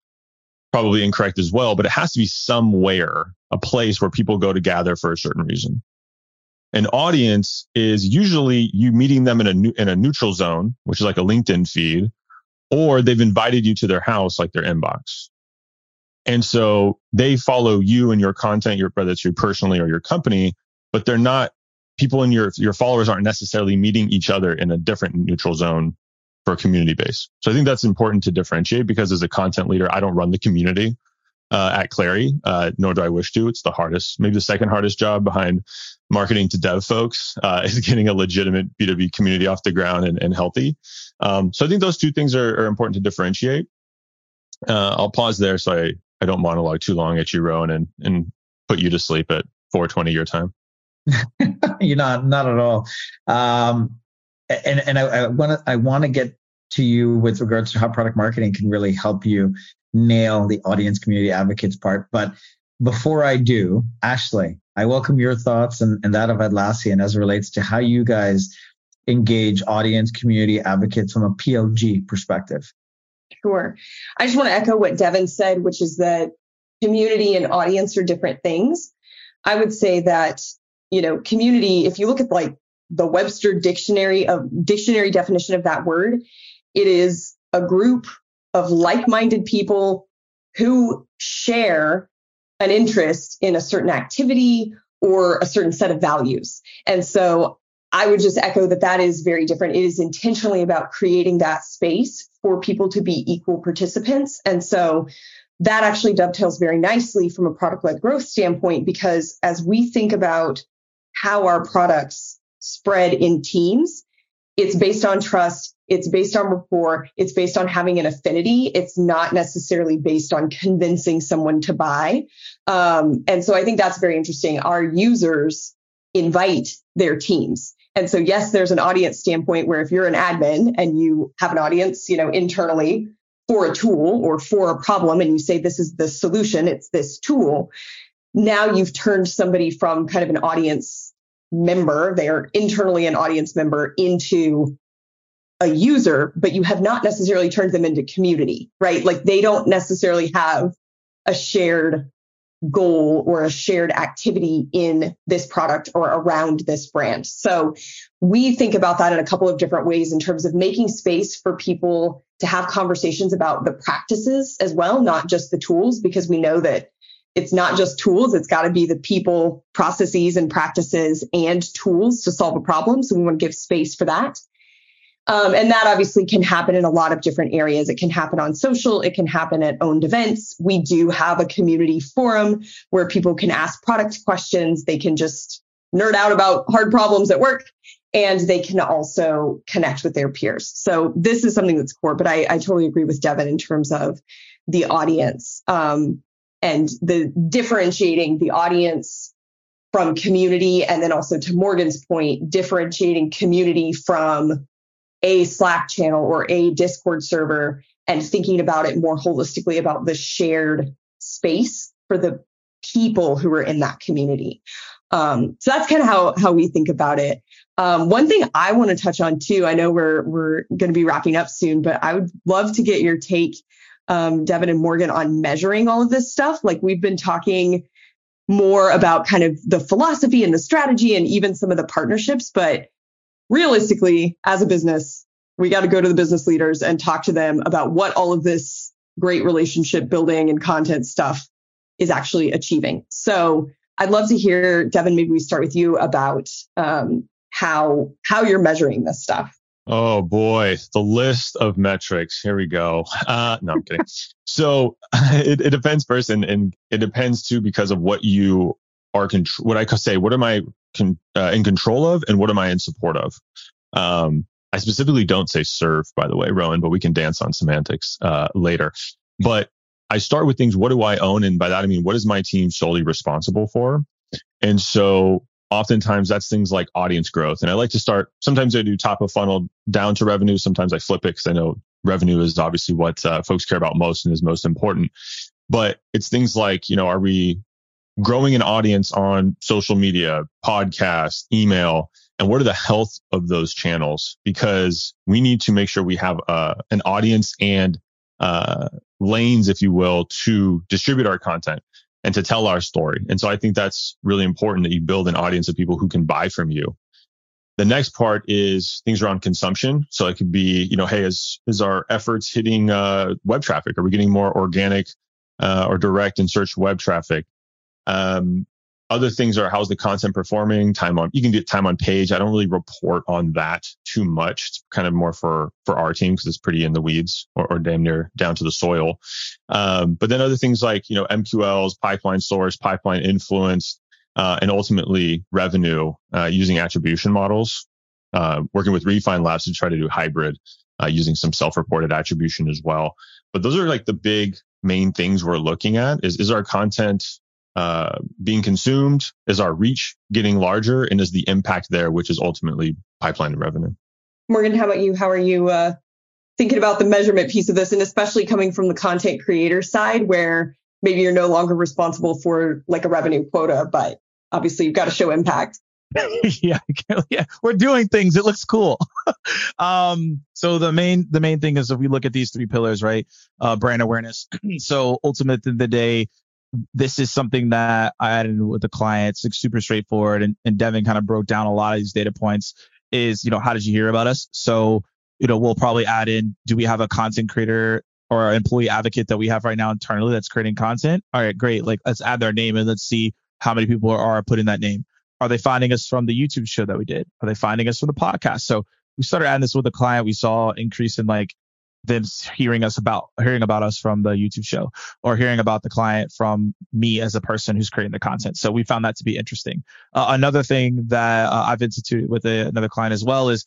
probably incorrect as well, but it has to be somewhere, a place where people go to gather for a certain reason. An audience is usually you meeting them in a in a neutral zone, which is like a LinkedIn feed, or they've invited you to their house, like their inbox. And so they follow you and your content, your, whether it's you personally or your company, but they're not people in your, your followers aren't necessarily meeting each other in a different neutral zone for a community base. So I think that's important to differentiate because as a content leader, I don't run the community uh, at Clari. uh, nor do I wish to. It's the hardest, maybe the second hardest job behind marketing to dev folks uh, is getting a legitimate B2B community off the ground and, and healthy. Um, so I think those two things are, are important to differentiate. Uh, I'll pause there so I, I don't monologue too long at you, Rowan, and, and put you to sleep at 420 your time. You're not, not at all. Um, and and I want to I want to get to you with regards to how product marketing can really help you nail the audience community advocates part. But before I do, Ashley, I welcome your thoughts and, and that of Atlassian as it relates to how you guys engage audience community advocates from a PLG perspective. Sure. I just want to echo what Devin said, which is that community and audience are different things. I would say that, you know, community, if you look at like the Webster dictionary of dictionary definition of that word, it is a group of like-minded people who share an interest in a certain activity or a certain set of values. And so I would just echo that that is very different. It is intentionally about creating that space for people to be equal participants. And so that actually dovetails very nicely from a product led growth standpoint, because as we think about how our products spread in teams, it's based on trust. It's based on rapport. It's based on having an affinity. It's not necessarily based on convincing someone to buy. Um, and so I think that's very interesting. Our users invite their teams. And so, yes, there's an audience standpoint where if you're an admin and you have an audience, you know, internally for a tool or for a problem and you say, this is the solution, it's this tool. Now you've turned somebody from kind of an audience member, they are internally an audience member into a user, but you have not necessarily turned them into community, right? Like they don't necessarily have a shared goal or a shared activity in this product or around this brand. So we think about that in a couple of different ways in terms of making space for people to have conversations about the practices as well, not just the tools, because we know that it's not just tools. It's got to be the people, processes and practices and tools to solve a problem. So we want to give space for that. Um, and that obviously can happen in a lot of different areas. It can happen on social. It can happen at owned events. We do have a community forum where people can ask product questions. They can just nerd out about hard problems at work and they can also connect with their peers. So this is something that's core, but I, I totally agree with Devin in terms of the audience. Um, and the differentiating the audience from community. And then also to Morgan's point, differentiating community from a Slack channel or a Discord server and thinking about it more holistically about the shared space for the people who are in that community. Um, so that's kind of how how we think about it. Um, one thing I want to touch on too. I know we're we're going to be wrapping up soon, but I would love to get your take um, Devin and Morgan on measuring all of this stuff. Like we've been talking more about kind of the philosophy and the strategy and even some of the partnerships. But realistically, as a business, we got to go to the business leaders and talk to them about what all of this great relationship building and content stuff is actually achieving. So I'd love to hear, Devin, maybe we start with you about um, how how you're measuring this stuff. Oh boy, the list of metrics. Here we go. Uh, no, I'm kidding. so it, it depends first, and, and it depends too because of what you are control. What I say, what am I con- uh, in control of, and what am I in support of? Um, I specifically don't say serve, by the way, Rowan, but we can dance on semantics uh, later. But I start with things. What do I own, and by that I mean what is my team solely responsible for? And so oftentimes that's things like audience growth. And I like to start, sometimes I do top of funnel down to revenue. Sometimes I flip it because I know revenue is obviously what uh, folks care about most and is most important. But it's things like, you know, are we growing an audience on social media, podcast, email? And what are the health of those channels? Because we need to make sure we have uh, an audience and uh, lanes, if you will, to distribute our content and to tell our story. And so I think that's really important that you build an audience of people who can buy from you. The next part is things around consumption. So it could be, you know, hey, is, is our efforts hitting uh, web traffic? Are we getting more organic uh, or direct and search web traffic. Um, other things are how's the content performing? Time on you can get time on page. I don't really report on that too much. It's kind of more for for our team because it's pretty in the weeds or, or, damn near down to the soil. Um, but then other things like you know mqls pipeline source pipeline influence uh, and ultimately revenue uh, using attribution models uh, working with refine labs to try to do hybrid uh, using some self-reported attribution as well. But those are like the big main things we're looking at is, is our content uh, being consumed? Is our reach getting larger? And is the impact there, which is ultimately pipeline revenue? Morgan, how about you? How are you uh, thinking about the measurement piece of this? And especially coming from the content creator side, where maybe you're no longer responsible for like a revenue quota, but obviously you've got to show impact. yeah, yeah, we're doing things. It looks cool. um, so the main the main thing is if we look at these three pillars, right? Uh, brand awareness. so ultimate in the day, this is something that I added with the clients, like super straightforward. And, and Devin kind of broke down a lot of these data points is, you know, how did you hear about us? So, you know, we'll probably add in, do we have a content creator or employee advocate that we have right now internally that's creating content? All right, great. Like let's add their name and let's see how many people are putting that name. Are they finding us from the YouTube show that we did? Are they finding us from the podcast? So we started adding this with a client. We saw increase in like them hearing us about hearing about us from the YouTube show or hearing about the client from me as a person who's creating the content. So we found that to be interesting. Uh, another thing that uh, I've instituted with a, another client as well is,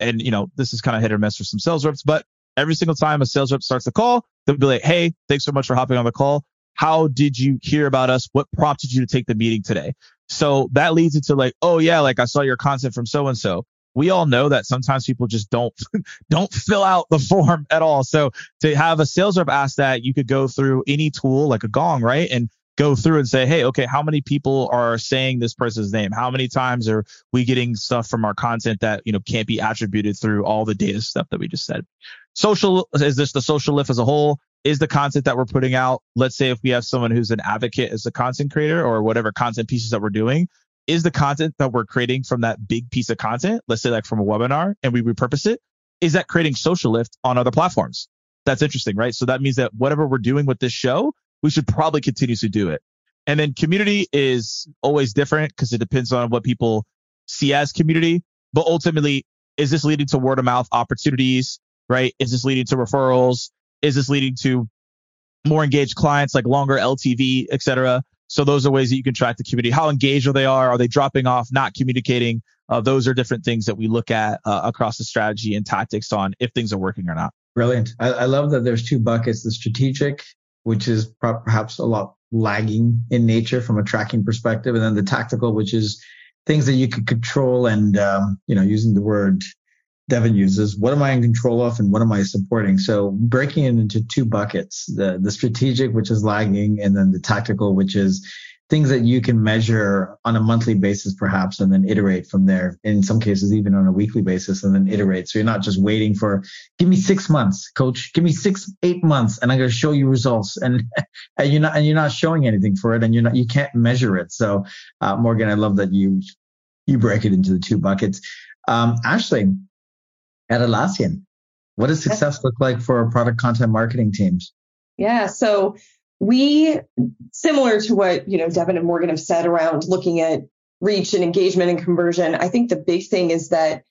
and you know, this is kind of hit or miss for some sales reps, but every single time a sales rep starts a call, they'll be like, Hey, thanks so much for hopping on the call. How did you hear about us? What prompted you to take the meeting today? So that leads into like, oh yeah, like I saw your content from so and so we all know that sometimes people just don't don't fill out the form at all. So to have a sales rep ask that, you could go through any tool like a Gong, right? And go through and say, hey, okay, how many people are saying this person's name? How many times are we getting stuff from our content that you know can't be attributed through all the data stuff that we just said? Social is this the social lift as a whole? Is the content that we're putting out? Let's say if we have someone who's an advocate as a content creator or whatever content pieces that we're doing, is the content that we're creating from that big piece of content, let's say like from a webinar and we repurpose it, is that creating social lift on other platforms? That's interesting, right? So that means that whatever we're doing with this show, we should probably continuously do it. And then community is always different because it depends on what people see as community. But ultimately, is this leading to word of mouth opportunities, right? Is this leading to referrals? Is this leading to more engaged clients, like longer LTV, et cetera? So those are ways that you can track the community. How engaged are they are? Are they dropping off, not communicating? Uh, those are different things that we look at uh, across the strategy and tactics on if things are working or not. Brilliant. I, I love that there's two buckets: the strategic, which is perhaps a lot lagging in nature from a tracking perspective, and then the tactical, which is things that you can control and um, you know using the word Devin uses. What am I in control of and what am I supporting? So breaking it into two buckets, the, the strategic, which is lagging, and then the tactical, which is things that you can measure on a monthly basis, perhaps, and then iterate from there. In some cases, even on a weekly basis, and then iterate. So you're not just waiting for, give me six months, coach, give me six, eight months, and I'm going to show you results. And, and you're not, and you're not showing anything for it, and you're not, you can't measure it. So, uh, Morgan, I love that you, you break it into the two buckets. Um, Ashley, at Atlassian. What does success look like for product content marketing teams? Yeah, so we similar to what you know Devin and Morgan have said around looking at reach and engagement and conversion. I think the big thing is that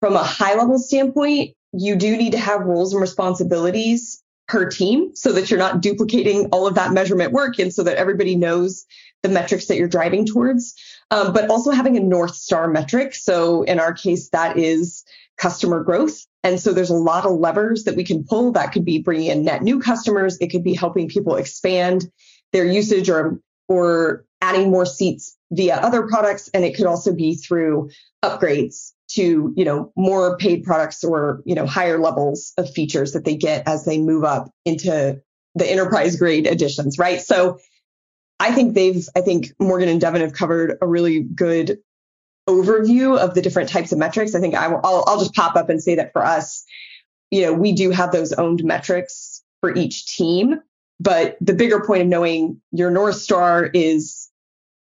from a high level standpoint, you do need to have roles and responsibilities per team so that you're not duplicating all of that measurement work and so that everybody knows the metrics that you're driving towards. Um, but also having a North Star metric. So in our case, that is customer growth. And so there's a lot of levers that we can pull. That could be bringing in net new customers. It could be helping people expand their usage or, or adding more seats via other products. And it could also be through upgrades to, you know, more paid products or, you know, higher levels of features that they get as they move up into the enterprise grade editions, right? So I think they've, I think Morgan and Devin have covered a really good overview of the different types of metrics, I think I will, I'll, I'll just pop up and say that for us, you know, we do have those owned metrics for each team, but the bigger point of knowing your North Star is,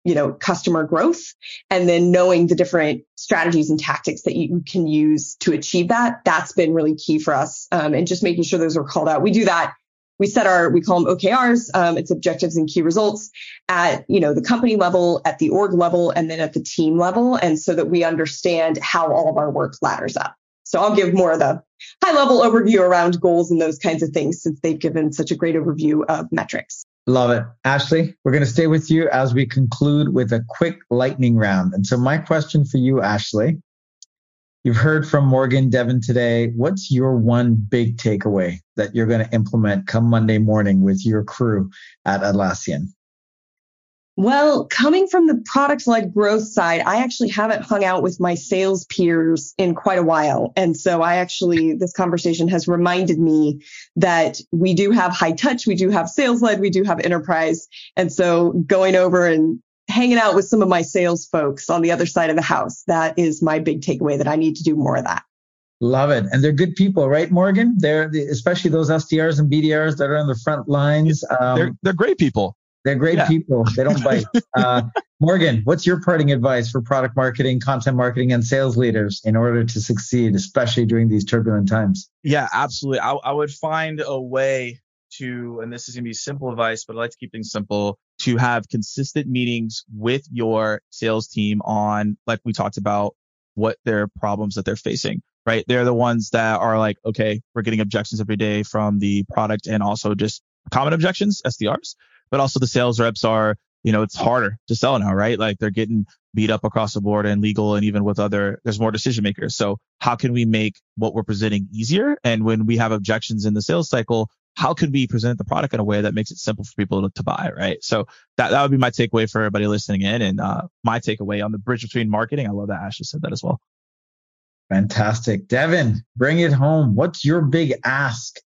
you know, customer growth and then knowing the different strategies and tactics that you can use to achieve that. That's been really key for us. Um, and just making sure those are called out. We do that we set our we call them okrs um, it's objectives and key results at you know the company level at the org level and then at the team level and so that we understand how all of our work ladders up so i'll give more of the high level overview around goals and those kinds of things since they've given such a great overview of metrics Love it. Ashley, we're going to stay with you as we conclude with a quick lightning round. And so, my question for you, Ashley, you've heard from Morgan Devin today. What's your one big takeaway that you're going to implement come Monday morning with your crew at Atlassian? Well, coming from the product led growth side, I actually haven't hung out with my sales peers in quite a while. And so I actually, this conversation has reminded me that we do have high touch, we do have sales led, we do have enterprise. And so going over and hanging out with some of my sales folks on the other side of the house, that is my big takeaway that I need to do more of that. Love it. And they're good people, right, Morgan? They're especially those SDRs and BDRs that are on the front lines. Um, they're, they're great people. They're great yeah. people. They don't bite. Uh, Morgan, what's your parting advice for product marketing, content marketing, and sales leaders in order to succeed, especially during these turbulent times? Yeah, absolutely. I, I would find a way to, and this is going to be simple advice, but I like to keep things simple, to have consistent meetings with your sales team on, like we talked about, what their problems that they're facing, right? They're the ones that are like, okay, we're getting objections every day from the product and also just common objections, SDRs but also the sales reps are, you know, it's harder to sell now, right? Like they're getting beat up across the board and legal and even with other, there's more decision makers. So how can we make what we're presenting easier? And when we have objections in the sales cycle, how can we present the product in a way that makes it simple for people to, to buy, right? So that, that would be my takeaway for everybody listening in and uh, my takeaway on the bridge between marketing. I love that Ashley said that as well. Fantastic. Devin, bring it home. What's your big ask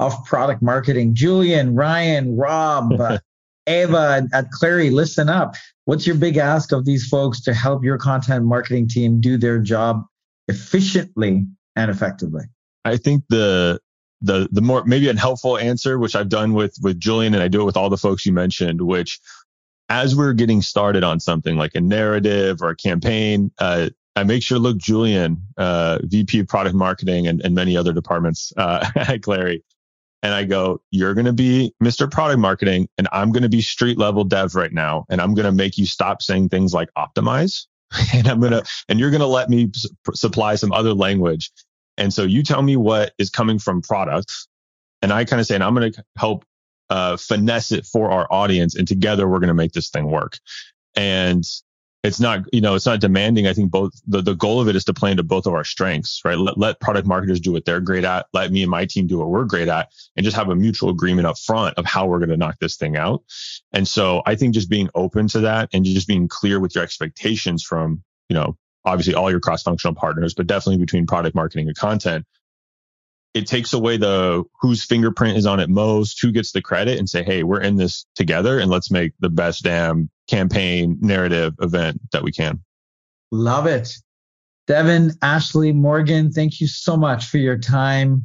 of product marketing. Julian, Ryan, Rob, uh, Ava at Clari, listen up. What's your big ask of these folks to help your content marketing team do their job efficiently and effectively? I think the the the more maybe a helpful answer, which I've done with with Julian and I do it with all the folks you mentioned, which as we're getting started on something like a narrative or a campaign, uh, I make sure look Julian, uh, VP of product marketing and, and many other departments uh, at Clari and I go, you're going to be Mr. Product Marketing and I'm going to be street level dev right now. And I'm going to make you stop saying things like optimize. And I'm going to, and you're going to let me supply some other language. And so you tell me what is coming from products. And I kind of say, and I'm going to help uh, finesse it for our audience. And together we're going to make this thing work. And it's not, you know, it's not demanding. I think both the, the goal of it is to play into both of our strengths, right? Let, let product marketers do what they're great at. Let me and my team do what we're great at and just have a mutual agreement up front of how we're going to knock this thing out. And so I think just being open to that and just being clear with your expectations from, you know, obviously all your cross functional partners, but definitely between product marketing and content it takes away the whose fingerprint is on it most, who gets the credit and say, Hey, we're in this together and let's make the best damn campaign narrative event that we can. Love it. Devin, Ashley, Morgan, thank you so much for your time.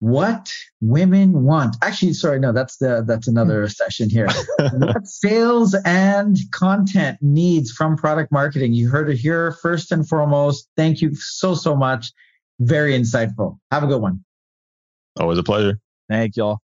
What women want. Actually, sorry, no, that's the that's another hmm. session here. what sales and content needs from product marketing. You heard it here first and foremost. Thank you so so much. Very insightful. Have a good one. Always a pleasure. Thank y'all.